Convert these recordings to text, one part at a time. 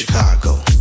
Make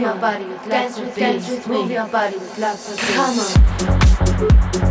move your body with love, with, dance with, move your body with love, with come on.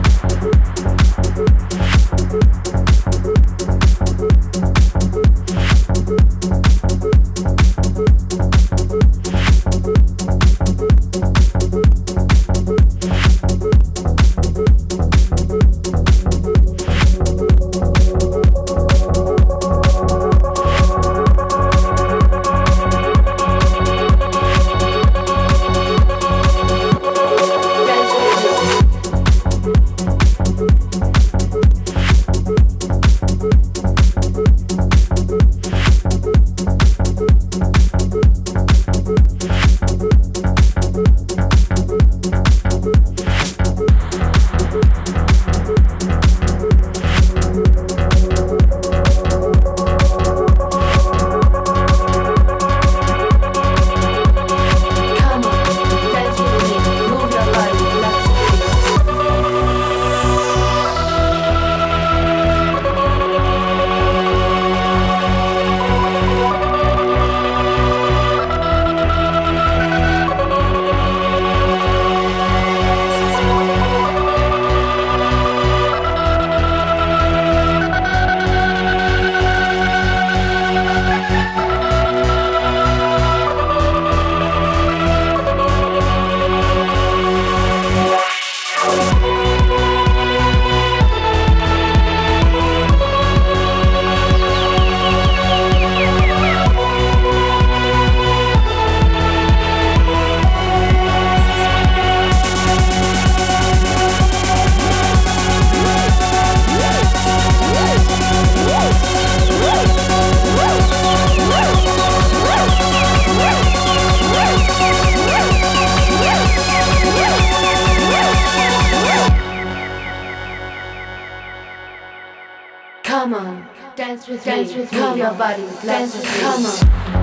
Come on, dance with dance me. with Move your body, dance with me. Come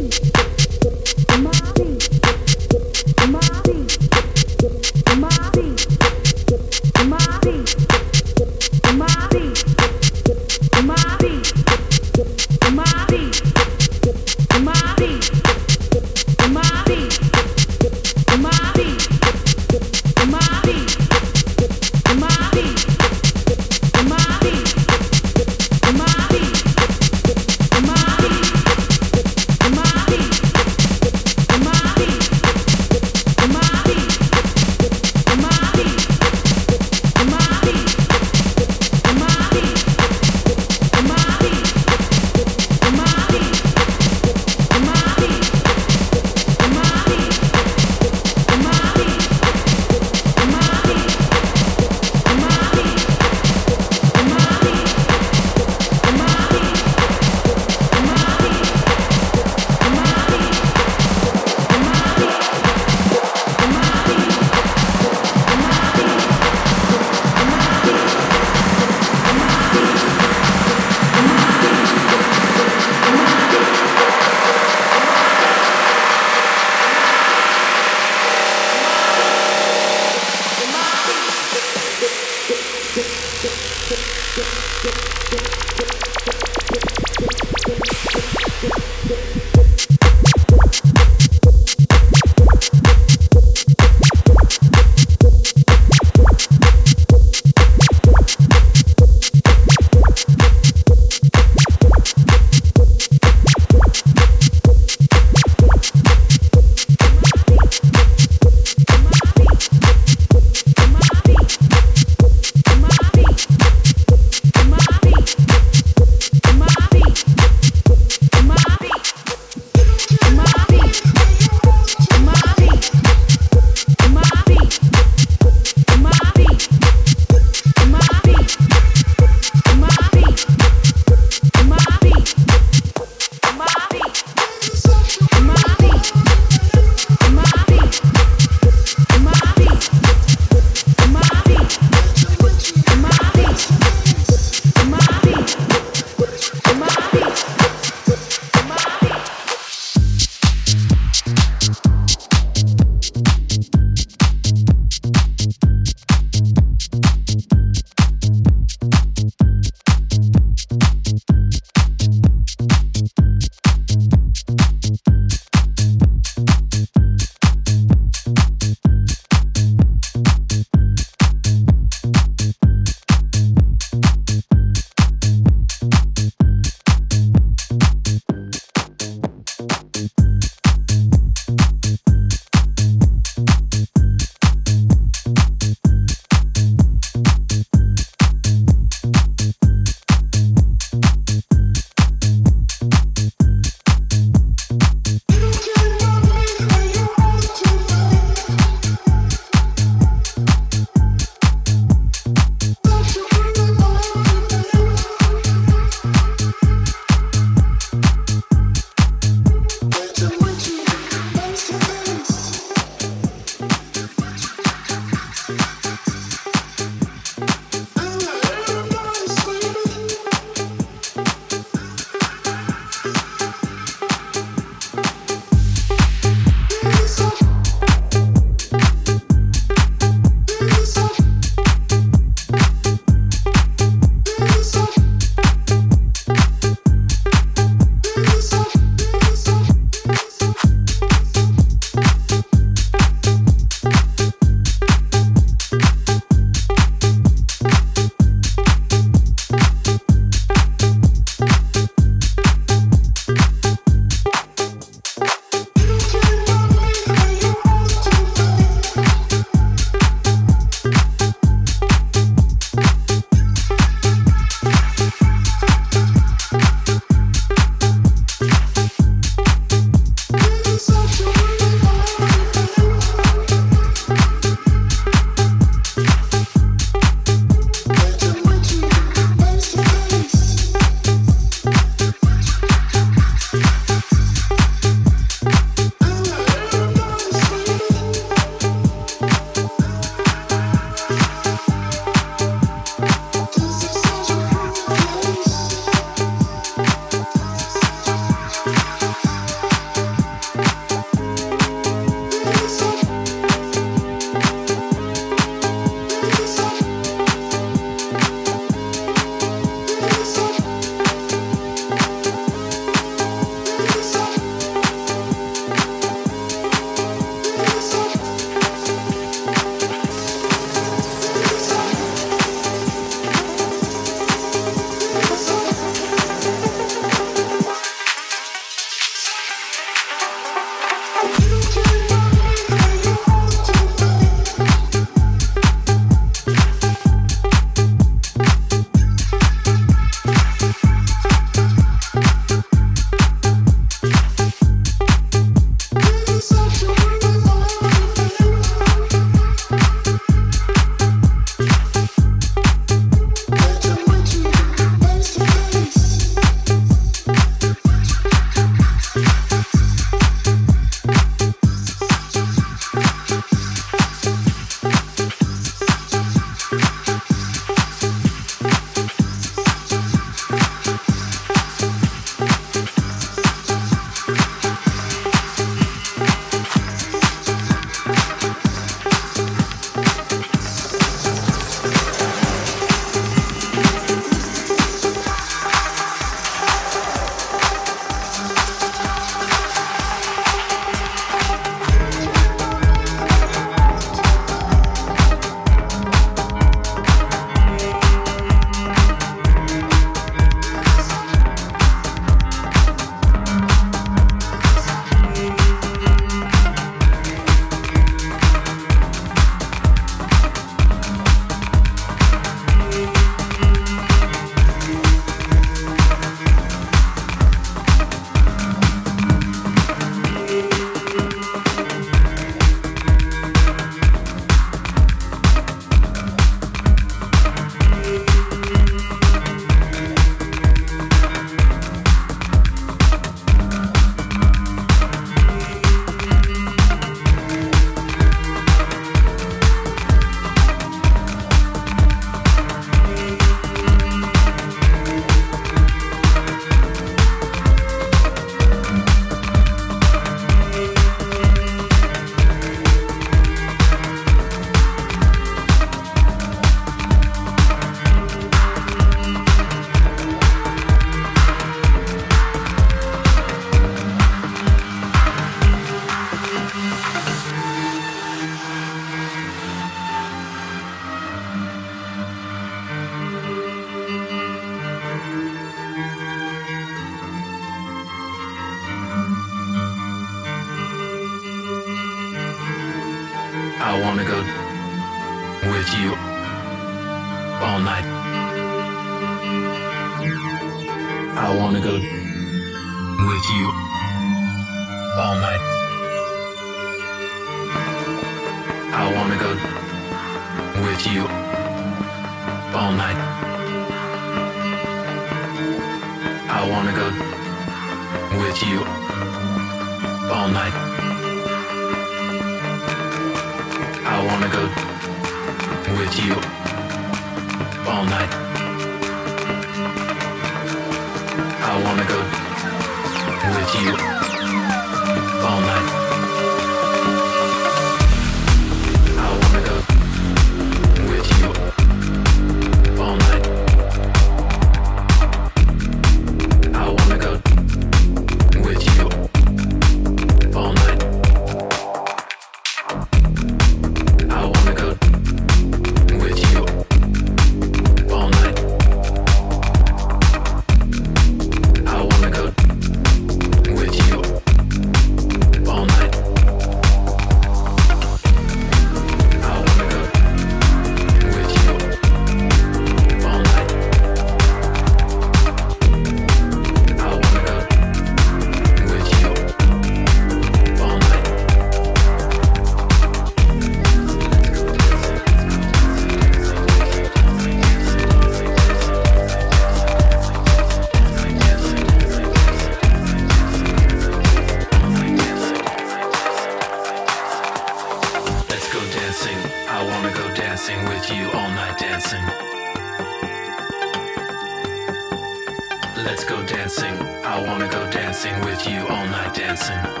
dancing with you all night dancing.